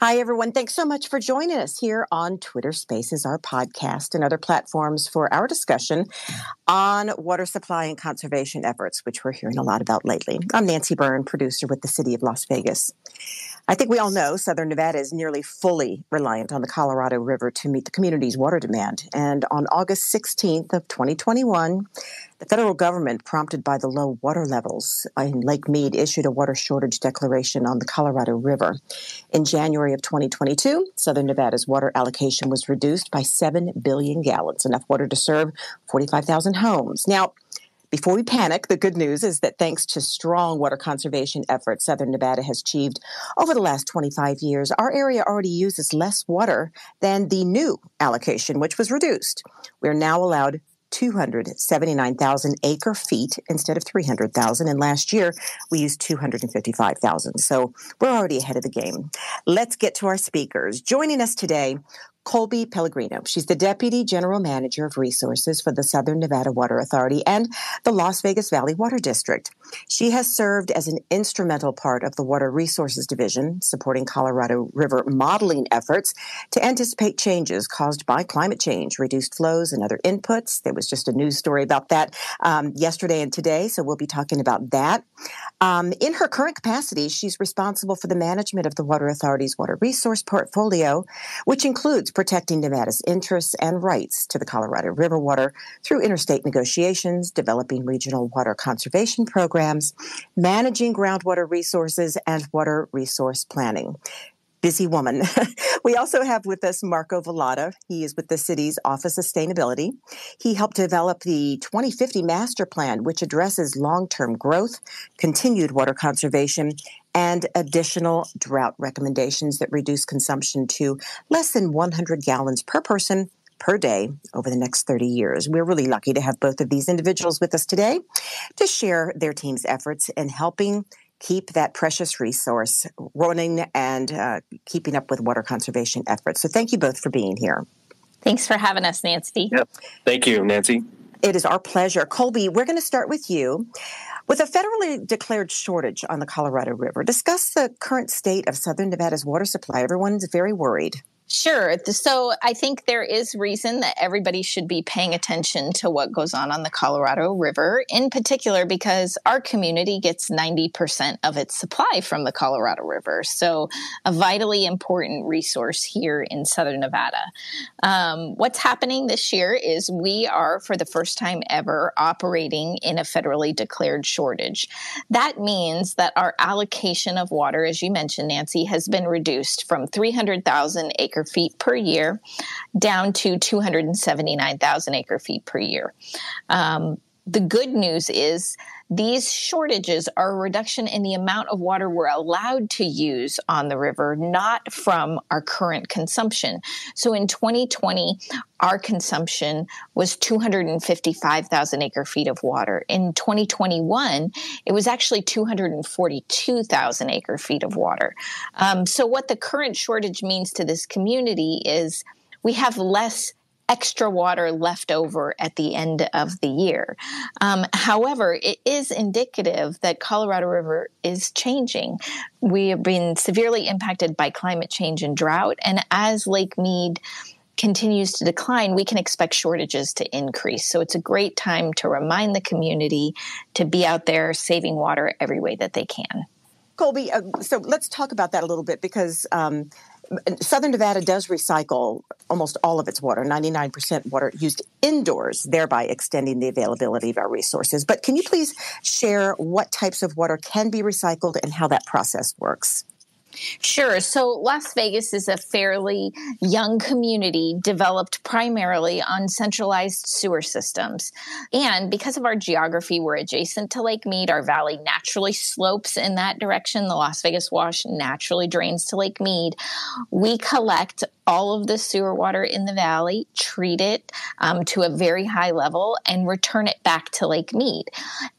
Hi, everyone. Thanks so much for joining us here on Twitter Spaces, our podcast, and other platforms for our discussion on water supply and conservation efforts, which we're hearing a lot about lately. I'm Nancy Byrne, producer with the City of Las Vegas. I think we all know Southern Nevada is nearly fully reliant on the Colorado River to meet the community's water demand. And on August 16th of 2021, the federal government, prompted by the low water levels in Lake Mead, issued a water shortage declaration on the Colorado River. In January of 2022, Southern Nevada's water allocation was reduced by 7 billion gallons, enough water to serve 45,000 homes. Now, before we panic, the good news is that thanks to strong water conservation efforts Southern Nevada has achieved over the last 25 years, our area already uses less water than the new allocation, which was reduced. We're now allowed 279,000 acre feet instead of 300,000. And last year we used 255,000. So we're already ahead of the game. Let's get to our speakers. Joining us today, Colby Pellegrino. She's the Deputy General Manager of Resources for the Southern Nevada Water Authority and the Las Vegas Valley Water District. She has served as an instrumental part of the Water Resources Division, supporting Colorado River modeling efforts to anticipate changes caused by climate change, reduced flows, and other inputs. There was just a news story about that um, yesterday and today, so we'll be talking about that. Um, in her current capacity, she's responsible for the management of the Water Authority's water resource portfolio, which includes protecting Nevada's interests and rights to the Colorado River water through interstate negotiations, developing regional water conservation programs, managing groundwater resources, and water resource planning busy woman. we also have with us Marco Velotta. He is with the city's Office of Sustainability. He helped develop the 2050 Master Plan, which addresses long term growth, continued water conservation, and additional drought recommendations that reduce consumption to less than 100 gallons per person per day over the next 30 years. We're really lucky to have both of these individuals with us today to share their team's efforts in helping keep that precious resource running and uh, keeping up with water conservation efforts. So thank you both for being here. Thanks for having us, Nancy. Yep. Thank you, Nancy. It is our pleasure. Colby, we're going to start with you. With a federally declared shortage on the Colorado River, discuss the current state of Southern Nevada's water supply. Everyone's very worried. Sure. So I think there is reason that everybody should be paying attention to what goes on on the Colorado River, in particular because our community gets 90% of its supply from the Colorado River. So a vitally important resource here in Southern Nevada. Um, what's happening this year is we are, for the first time ever, operating in a federally declared shortage. That means that our allocation of water, as you mentioned, Nancy, has been reduced from 300,000 acres acre feet per year down to 279,000 acre feet per year. Um, the good news is these shortages are a reduction in the amount of water we're allowed to use on the river, not from our current consumption. So in 2020, our consumption was 255,000 acre feet of water. In 2021, it was actually 242,000 acre feet of water. Um, so what the current shortage means to this community is we have less extra water left over at the end of the year. Um, however, it is indicative that Colorado River is changing. We have been severely impacted by climate change and drought, and as Lake Mead continues to decline, we can expect shortages to increase. So it's a great time to remind the community to be out there saving water every way that they can. Colby, uh, so let's talk about that a little bit because um, Southern Nevada does recycle almost all of its water, 99% water used indoors, thereby extending the availability of our resources. But can you please share what types of water can be recycled and how that process works? Sure. So Las Vegas is a fairly young community developed primarily on centralized sewer systems. And because of our geography, we're adjacent to Lake Mead. Our valley naturally slopes in that direction. The Las Vegas Wash naturally drains to Lake Mead. We collect all of the sewer water in the valley, treat it um, to a very high level, and return it back to Lake Mead.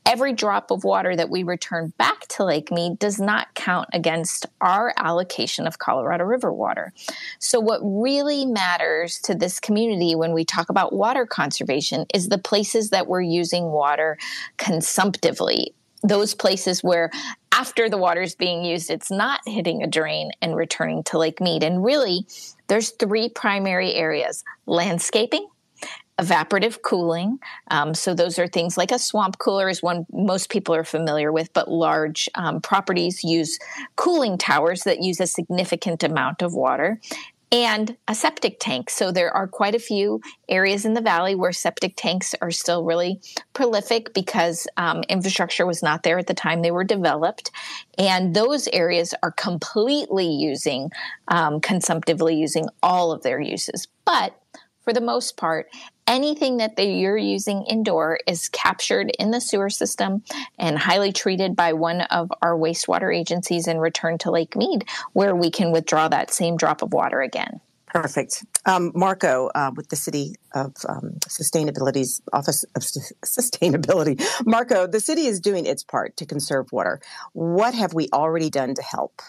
Every drop of water that we return back to Lake Mead does not count against our allocation of Colorado River water. So, what really matters to this community when we talk about water conservation is the places that we're using water consumptively those places where after the water is being used, it's not hitting a drain and returning to Lake Mead. And really, there's three primary areas landscaping, evaporative cooling. Um, so those are things like a swamp cooler is one most people are familiar with, but large um, properties use cooling towers that use a significant amount of water and a septic tank. So there are quite a few areas in the valley where septic tanks are still really prolific because um, infrastructure was not there at the time they were developed. And those areas are completely using, um, consumptively using all of their uses. But for the most part, anything that you're using indoor is captured in the sewer system and highly treated by one of our wastewater agencies and returned to Lake Mead, where we can withdraw that same drop of water again. Perfect. Um, Marco, uh, with the City of um, Sustainability's Office of Sustainability, Marco, the city is doing its part to conserve water. What have we already done to help?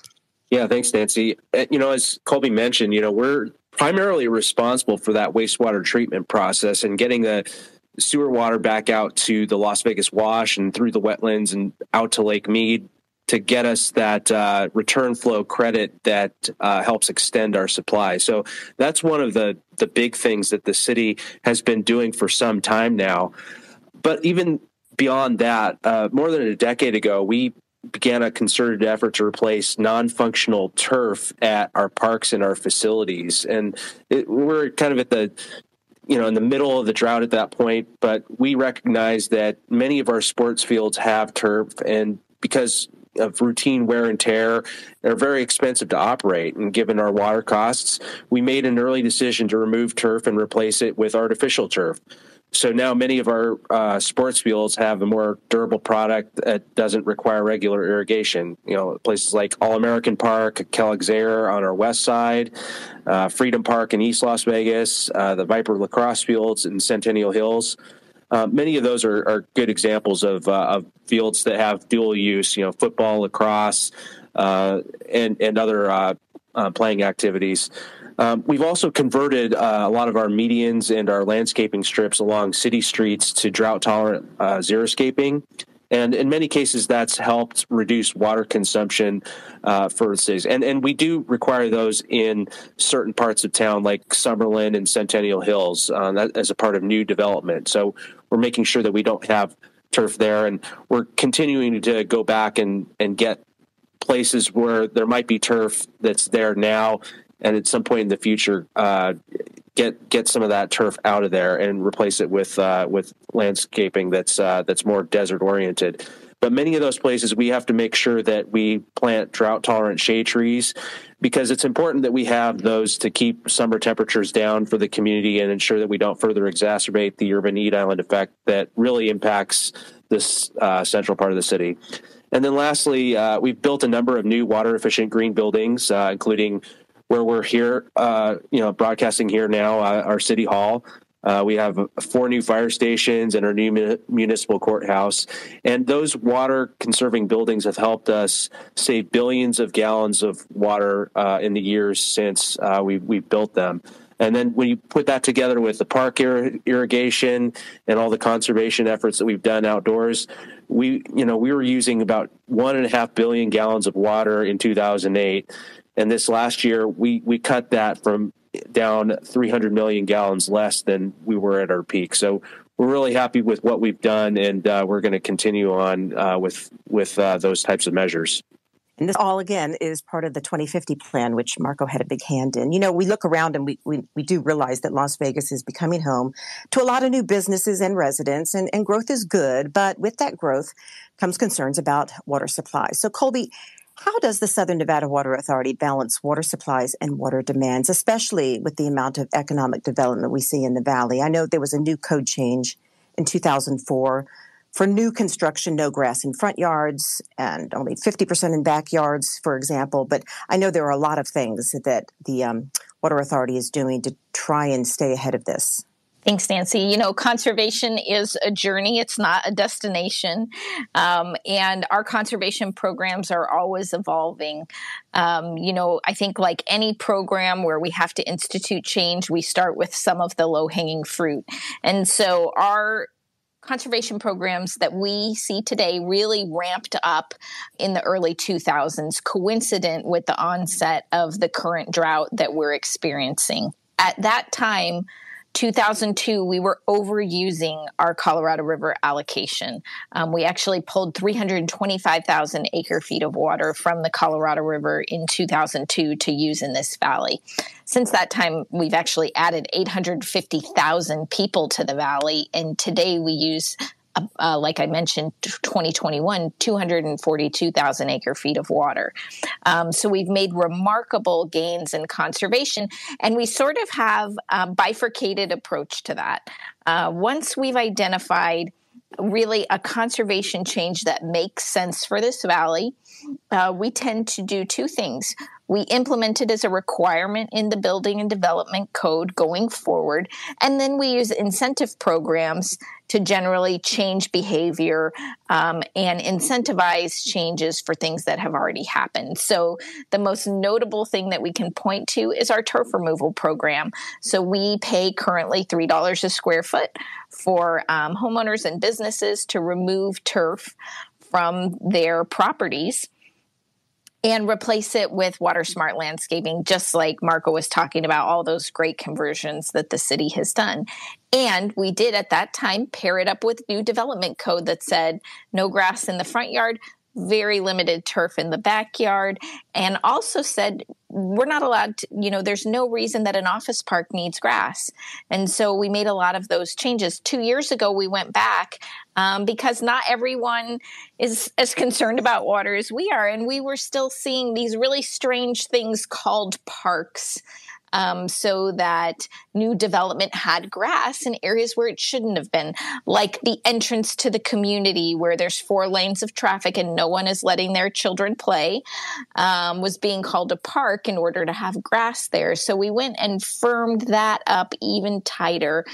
Yeah, thanks, Nancy. Uh, you know, as Colby mentioned, you know, we're primarily responsible for that wastewater treatment process and getting the sewer water back out to the Las Vegas Wash and through the wetlands and out to Lake Mead to get us that uh, return flow credit that uh, helps extend our supply. So that's one of the the big things that the city has been doing for some time now. But even beyond that, uh, more than a decade ago, we began a concerted effort to replace non-functional turf at our parks and our facilities. And it, we're kind of at the you know in the middle of the drought at that point but we recognize that many of our sports fields have turf and because of routine wear and tear they're very expensive to operate. And given our water costs we made an early decision to remove turf and replace it with artificial turf so now many of our uh, sports fields have a more durable product that doesn't require regular irrigation. You know, places like All American Park, Kellogg-Zaher on our west side, uh, Freedom Park in East Las Vegas, uh, the Viper lacrosse fields in Centennial Hills. Uh, many of those are, are good examples of, uh, of, fields that have dual use. You know, football, lacrosse, uh, and and other playing activities. Um, we've also converted uh, a lot of our medians and our landscaping strips along city streets to drought tolerant uh, xeriscaping. And in many cases, that's helped reduce water consumption uh, for cities. And, and we do require those in certain parts of town, like Summerlin and Centennial Hills, uh, as a part of new development. So we're making sure that we don't have turf there. And we're continuing to go back and, and get places where there might be turf that's there now and at some point in the future uh, get get some of that turf out of there and replace it with uh, with landscaping that's uh, that's more desert oriented. But many of those places we have to make sure that we plant drought tolerant shade trees because it's important that we have those to keep summer temperatures down for the community and ensure that we don't further exacerbate the urban heat island effect that really impacts this uh, central part of the city. And then lastly, uh, we've built a number of new water efficient green buildings, uh, including where we're here, uh, you know, broadcasting here now, uh, our city hall. Uh, we have four new fire stations and our new municipal courthouse. And those water conserving buildings have helped us save billions of gallons of water uh, in the years since uh, we, we built them. And then when you put that together with the park ir- irrigation and all the conservation efforts that we've done outdoors, we you know we were using about one and a half billion gallons of water in 2008 and this last year, we we cut that from down 300 million gallons less than we were at our peak. So we're really happy with what we've done, and uh, we're going to continue on uh, with with uh, those types of measures. And this all again is part of the 2050 plan, which Marco had a big hand in. You know, we look around and we, we, we do realize that Las Vegas is becoming home to a lot of new businesses and residents, and, and growth is good. But with that growth comes concerns about water supply. So, Colby, how does the Southern Nevada Water Authority balance water supplies and water demands, especially with the amount of economic development we see in the valley? I know there was a new code change in 2004 for new construction, no grass in front yards and only 50% in backyards, for example. But I know there are a lot of things that the um, Water Authority is doing to try and stay ahead of this. Thanks, Nancy. You know, conservation is a journey, it's not a destination. Um, and our conservation programs are always evolving. Um, you know, I think like any program where we have to institute change, we start with some of the low hanging fruit. And so our conservation programs that we see today really ramped up in the early 2000s, coincident with the onset of the current drought that we're experiencing. At that time, 2002, we were overusing our Colorado River allocation. Um, we actually pulled 325,000 acre feet of water from the Colorado River in 2002 to use in this valley. Since that time, we've actually added 850,000 people to the valley, and today we use uh, like I mentioned, 2021, 242,000 acre feet of water. Um, so we've made remarkable gains in conservation, and we sort of have a bifurcated approach to that. Uh, once we've identified really a conservation change that makes sense for this valley, uh, we tend to do two things. We implement it as a requirement in the building and development code going forward. And then we use incentive programs to generally change behavior um, and incentivize changes for things that have already happened. So, the most notable thing that we can point to is our turf removal program. So, we pay currently $3 a square foot for um, homeowners and businesses to remove turf from their properties and replace it with water smart landscaping, just like Marco was talking about all those great conversions that the city has done. And we did at that time pair it up with new development code that said no grass in the front yard, very limited turf in the backyard and also said we're not allowed to you know there's no reason that an office park needs grass. And so we made a lot of those changes. Two years ago we went back um, because not everyone is as concerned about water as we are and we were still seeing these really strange things called parks um, so that new development had grass in areas where it shouldn't have been, like the entrance to the community where there's four lanes of traffic and no one is letting their children play, um, was being called a park in order to have grass there. So we went and firmed that up even tighter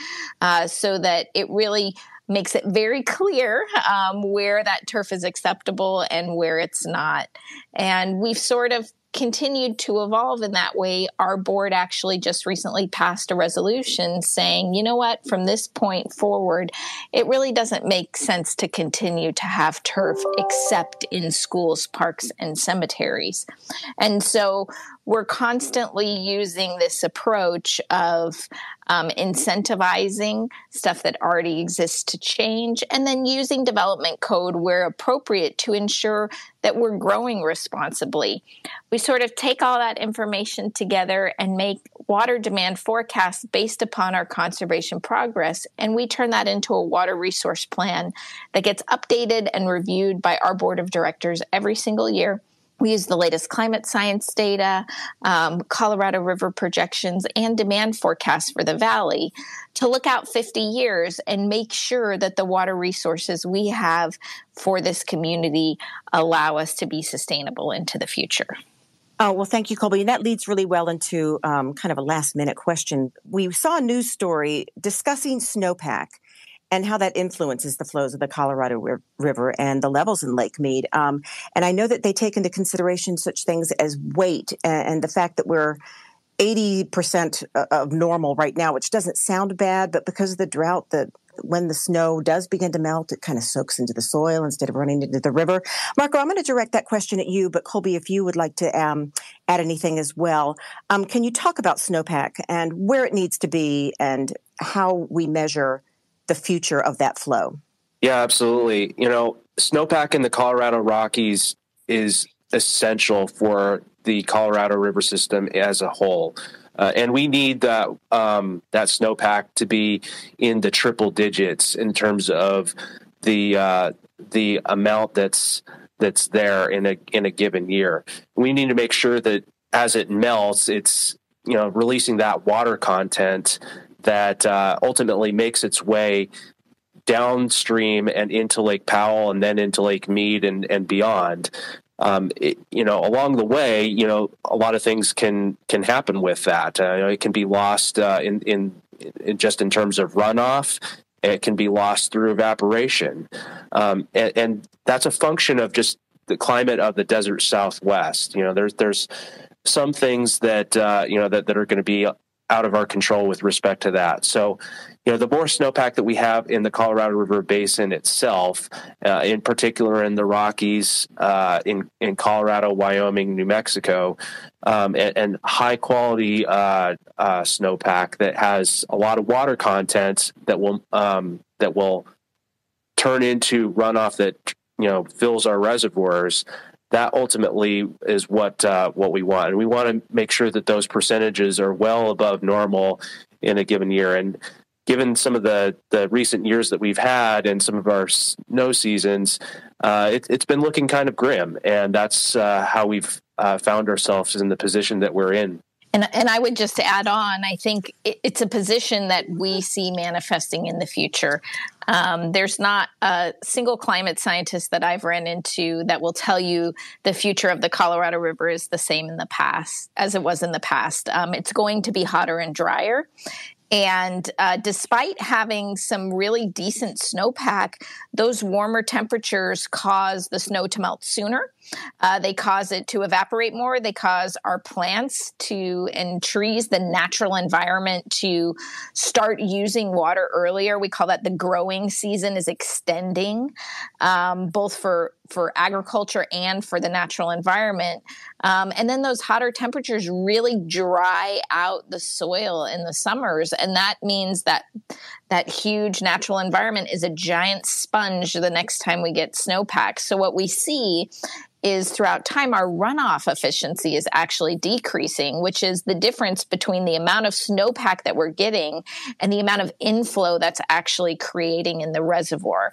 uh, so that it really makes it very clear um, where that turf is acceptable and where it's not. And we've sort of continued to evolve in that way, our board actually just recently passed a resolution saying, you know what, from this point forward, it really doesn't make sense to continue to have turf except in schools, parks, and cemeteries. And so we're constantly using this approach of um, incentivizing stuff that already exists to change, and then using development code where appropriate to ensure that we're growing responsibly. We sort of take all that information together and make water demand forecasts based upon our conservation progress, and we turn that into a water resource plan that gets updated and reviewed by our board of directors every single year we use the latest climate science data, um, Colorado River projections, and demand forecasts for the valley to look out 50 years and make sure that the water resources we have for this community allow us to be sustainable into the future. Oh, well, thank you, Colby. And that leads really well into um, kind of a last minute question. We saw a news story discussing snowpack and how that influences the flows of the Colorado River and the levels in Lake Mead. Um, and I know that they take into consideration such things as weight and, the fact that we're 80% of normal right now, which doesn't sound bad, but because of the drought, the when the snow does begin to melt, it kind of soaks into the soil instead of running into the river. Marco, I'm going to direct that question at you, but Colby, if you would like to um, add anything as well, um, can you talk about snowpack and where it needs to be and how we measure the future of that flow. Yeah, absolutely. You know, snowpack in the Colorado Rockies is essential for the Colorado River system as a whole. Uh, and we need that um, that snowpack to be in the triple digits in terms of the uh, the amount that's that's there in a in a given year. We need to make sure that as it melts, it's you know releasing that water content that uh, ultimately makes its way downstream and into Lake Powell and then into Lake Mead and, and beyond. Um, it, you know, along the way, you know, a lot of things can can happen with that. Uh, it can be lost uh, in, in, in just in terms of runoff. It can be lost through evaporation, um, and, and that's a function of just the climate of the desert Southwest. You know, there's there's some things that uh, you know that, that are going to be out of our control with respect to that. So, you know, the more snowpack that we have in the Colorado River Basin itself, uh, in particular in the Rockies, uh, in in Colorado, Wyoming, New Mexico, um, and, and, high quality uh, uh, snowpack that has a lot of water content that will um, that will turn into runoff that you know fills our reservoirs that ultimately is what uh, what we want, and we want to make sure that those percentages are well above normal in a given year. And given some of the the recent years that we've had and some of our snow seasons, uh, it, has been looking kind of grim, and that's uh, how we've uh, found ourselves in the position that we're in. And, and I would just add on, I think it, it's a position that we see manifesting in the future. Um, there's not a single climate scientist that I've ran into that will tell you the future of the Colorado River is the same in the past as it was in the past. Um, it's going to be hotter and drier. And uh, despite having some really decent snowpack, those warmer temperatures cause the snow to melt sooner. Uh, they cause it to evaporate more. They cause our plants to and trees, the natural environment, to start using water earlier. We call that the growing season is extending, um, both for for agriculture and for the natural environment. Um, and then those hotter temperatures really dry out the soil in the summers, and that means that that huge natural environment is a giant sponge the next time we get snowpack. So what we see is throughout time, our runoff efficiency is actually decreasing, which is the difference between the amount of snowpack that we're getting and the amount of inflow that's actually creating in the reservoir.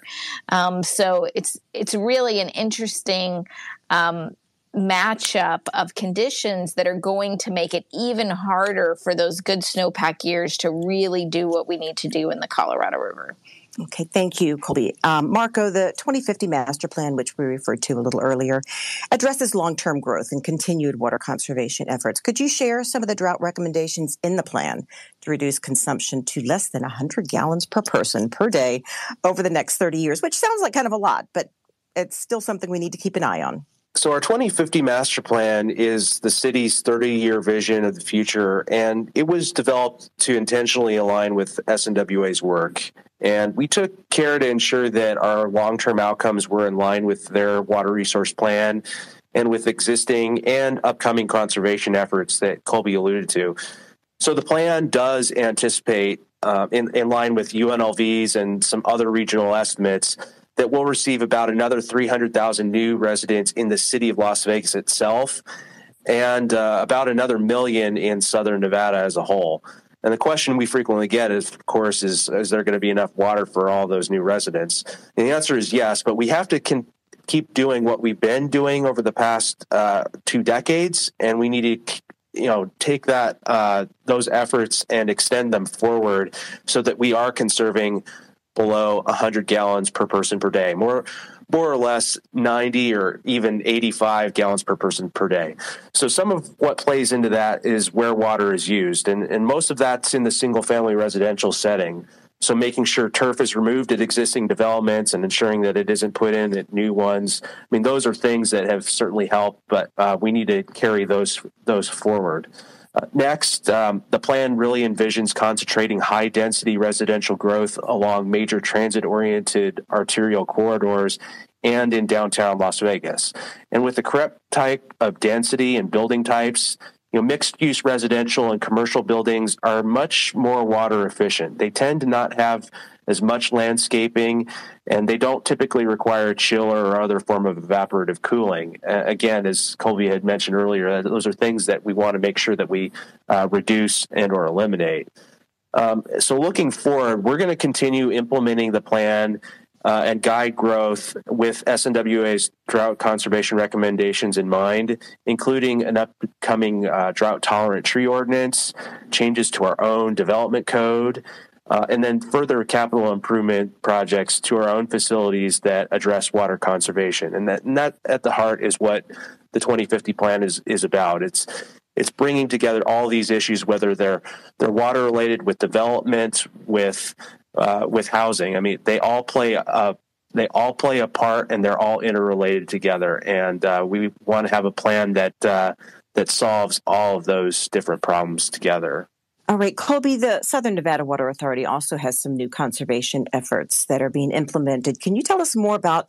Um, so it's it's really an interesting um, matchup of conditions that are going to make it even harder for those good snowpack years to really do what we need to do in the Colorado River. Okay, thank you, Colby. Um, Marco, the 2050 Master Plan, which we referred to a little earlier, addresses long term growth and continued water conservation efforts. Could you share some of the drought recommendations in the plan to reduce consumption to less than 100 gallons per person per day over the next 30 years, which sounds like kind of a lot, but it's still something we need to keep an eye on? So, our 2050 master plan is the city's 30 year vision of the future, and it was developed to intentionally align with SNWA's work. And we took care to ensure that our long term outcomes were in line with their water resource plan and with existing and upcoming conservation efforts that Colby alluded to. So, the plan does anticipate, uh, in, in line with UNLV's and some other regional estimates, that will receive about another 300,000 new residents in the city of Las Vegas itself and uh, about another million in southern Nevada as a whole. And the question we frequently get is, of course, is is there going to be enough water for all those new residents? And the answer is yes, but we have to con- keep doing what we've been doing over the past uh, two decades, and we need to you know take that uh, those efforts and extend them forward so that we are conserving below 100 gallons per person per day, more more or less 90 or even 85 gallons per person per day. So some of what plays into that is where water is used, and, and most of that's in the single family residential setting. So making sure turf is removed at existing developments and ensuring that it isn't put in at new ones. I mean, those are things that have certainly helped, but uh, we need to carry those those forward. Uh, next, um, the plan really envisions concentrating high density residential growth along major transit oriented arterial corridors and in downtown Las Vegas. And with the correct type of density and building types, you know, mixed use residential and commercial buildings are much more water efficient. They tend to not have as much landscaping, and they don't typically require a chiller or other form of evaporative cooling. Uh, again, as Colby had mentioned earlier, those are things that we want to make sure that we uh, reduce and or eliminate. Um, so looking forward, we're going to continue implementing the plan uh, and guide growth with SNWA's drought conservation recommendations in mind, including an upcoming uh, drought tolerant tree ordinance, changes to our own development code, uh, and then further capital improvement projects to our own facilities that address water conservation. And that, and that at the heart is what the 2050 plan is is about. It's it's bringing together all these issues, whether they're they're water related, with development, with uh, with housing. I mean, they all play a they all play a part, and they're all interrelated together. And uh, we want to have a plan that uh, that solves all of those different problems together. All right, Colby, the Southern Nevada Water Authority also has some new conservation efforts that are being implemented. Can you tell us more about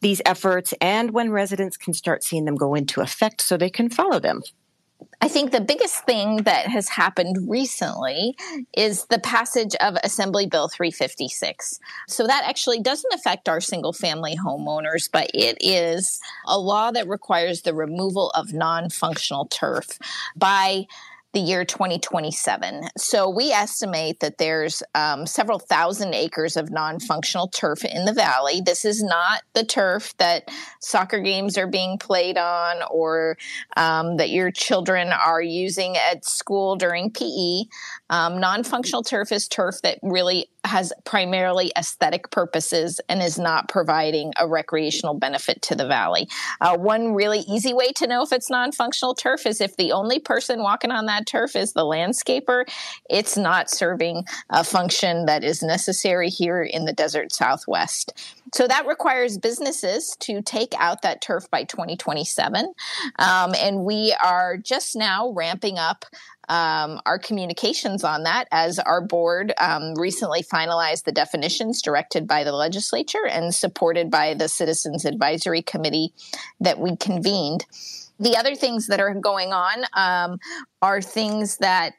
these efforts and when residents can start seeing them go into effect so they can follow them? I think the biggest thing that has happened recently is the passage of Assembly Bill 356. So that actually doesn't affect our single family homeowners, but it is a law that requires the removal of non functional turf by the year 2027. So we estimate that there's um, several thousand acres of non functional turf in the valley. This is not the turf that soccer games are being played on or um, that your children are using at school during PE. Um, non functional turf is turf that really has primarily aesthetic purposes and is not providing a recreational benefit to the valley. Uh, one really easy way to know if it's non functional turf is if the only person walking on that turf is the landscaper, it's not serving a function that is necessary here in the desert southwest. So that requires businesses to take out that turf by 2027. Um, and we are just now ramping up um, our communications on that as our board um, recently finalized the definitions directed by the legislature and supported by the Citizens Advisory Committee that we convened. The other things that are going on um, are things that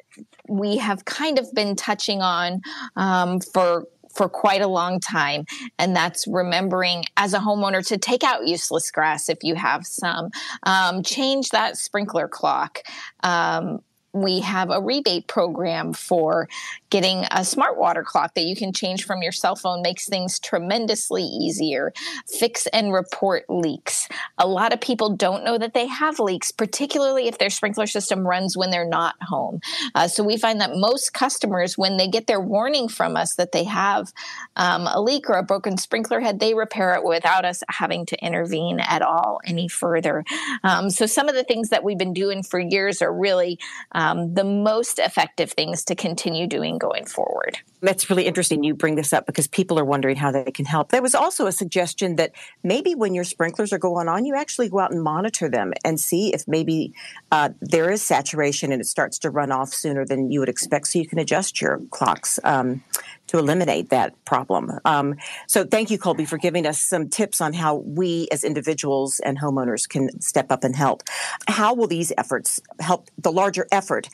we have kind of been touching on um, for for quite a long time. And that's remembering as a homeowner to take out useless grass if you have some, um, change that sprinkler clock. Um, we have a rebate program for getting a smart water clock that you can change from your cell phone makes things tremendously easier. Fix and report leaks. A lot of people don't know that they have leaks, particularly if their sprinkler system runs when they're not home. Uh, so we find that most customers, when they get their warning from us that they have um, a leak or a broken sprinkler head, they repair it without us having to intervene at all any further. Um, so some of the things that we've been doing for years are really um, the most effective things to continue doing going forward. That's really interesting. You bring this up because people are wondering how they can help. There was also a suggestion that maybe when your sprinklers are going on, you actually go out and monitor them and see if maybe uh, there is saturation and it starts to run off sooner than you would expect, so you can adjust your clocks. Um, to eliminate that problem. Um, so, thank you, Colby, for giving us some tips on how we as individuals and homeowners can step up and help. How will these efforts help the larger effort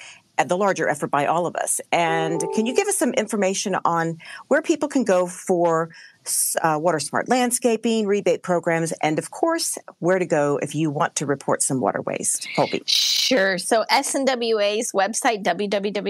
the larger effort by all of us. And can you give us some information on where people can go for uh, water smart landscaping, rebate programs, and of course, where to go if you want to report some water waste? Colby. Sure. So SNWA's website, www.snwa.com,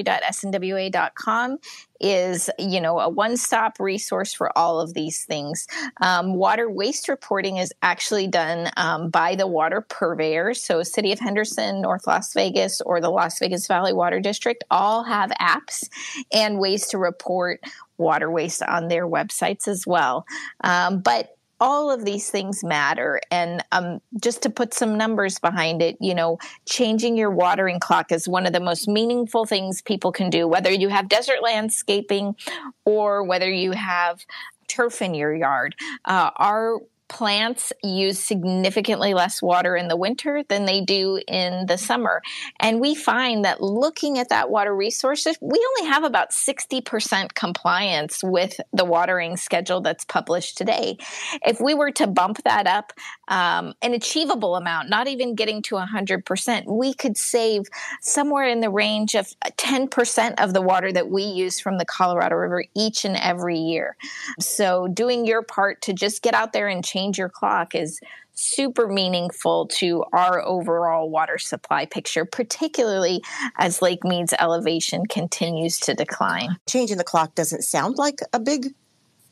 is you know a one-stop resource for all of these things um, water waste reporting is actually done um, by the water purveyors so city of henderson north las vegas or the las vegas valley water district all have apps and ways to report water waste on their websites as well. Um, but all of these things matter. And um, just to put some numbers behind it, you know, changing your watering clock is one of the most meaningful things people can do, whether you have desert landscaping or whether you have turf in your yard. Uh, our plants use significantly less water in the winter than they do in the summer. And we find that looking at that water resources, we only have about 60% compliance with the watering schedule that's published today. If we were to bump that up um, an achievable amount, not even getting to 100%, we could save somewhere in the range of 10% of the water that we use from the Colorado River each and every year. So doing your part to just get out there and change change your clock is super meaningful to our overall water supply picture, particularly as Lake Mead's elevation continues to decline. Changing the clock doesn't sound like a big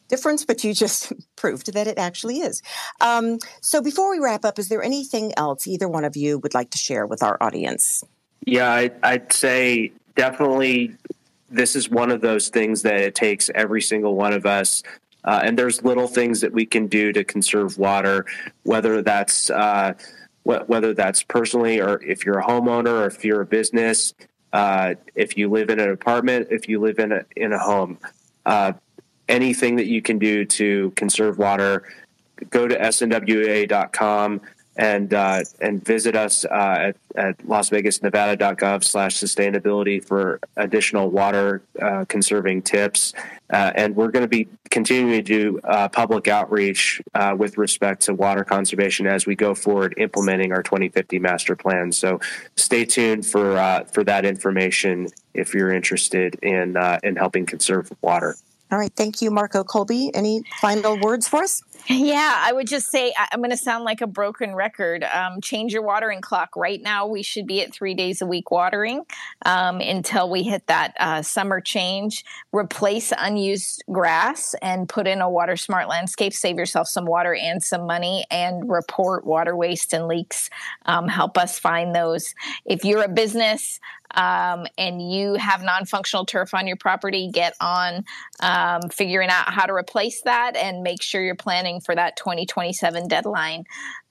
difference, but you just proved that it actually is. Um, so before we wrap up, is there anything else either one of you would like to share with our audience? Yeah, I, I'd say definitely this is one of those things that it takes every single one of us uh, and there's little things that we can do to conserve water, whether that's uh, wh- whether that's personally or if you're a homeowner or if you're a business, uh, if you live in an apartment, if you live in a in a home, uh, anything that you can do to conserve water, go to snwa.com and uh, and visit us uh, at, at lasvegasnevada.gov slash sustainability for additional water uh, conserving tips. Uh, and we're going to be continuing to do uh, public outreach uh, with respect to water conservation as we go forward implementing our 2050 master plan. So stay tuned for for that information if you're interested in in helping conserve water. All right. Thank you, Marco Colby. Any final words for us? Yeah, I would just say I'm going to sound like a broken record. Um, change your watering clock. Right now, we should be at three days a week watering um, until we hit that uh, summer change. Replace unused grass and put in a water smart landscape. Save yourself some water and some money and report water waste and leaks. Um, help us find those. If you're a business, um, and you have non-functional turf on your property, get on um, figuring out how to replace that and make sure you're planning for that 2027 deadline.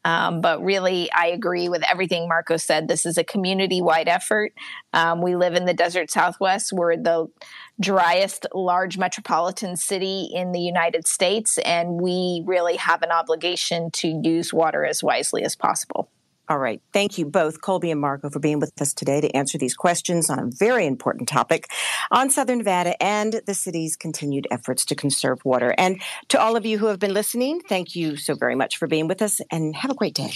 Um, but really, I agree with everything Marco said. This is a community wide effort. Um, we live in the desert Southwest. We're the driest large metropolitan city in the United States, and we really have an obligation to use water as wisely as possible. All right. Thank you both, Colby and Marco, for being with us today to answer these questions on a very important topic on Southern Nevada and the city's continued efforts to conserve water. And to all of you who have been listening, thank you so very much for being with us and have a great day.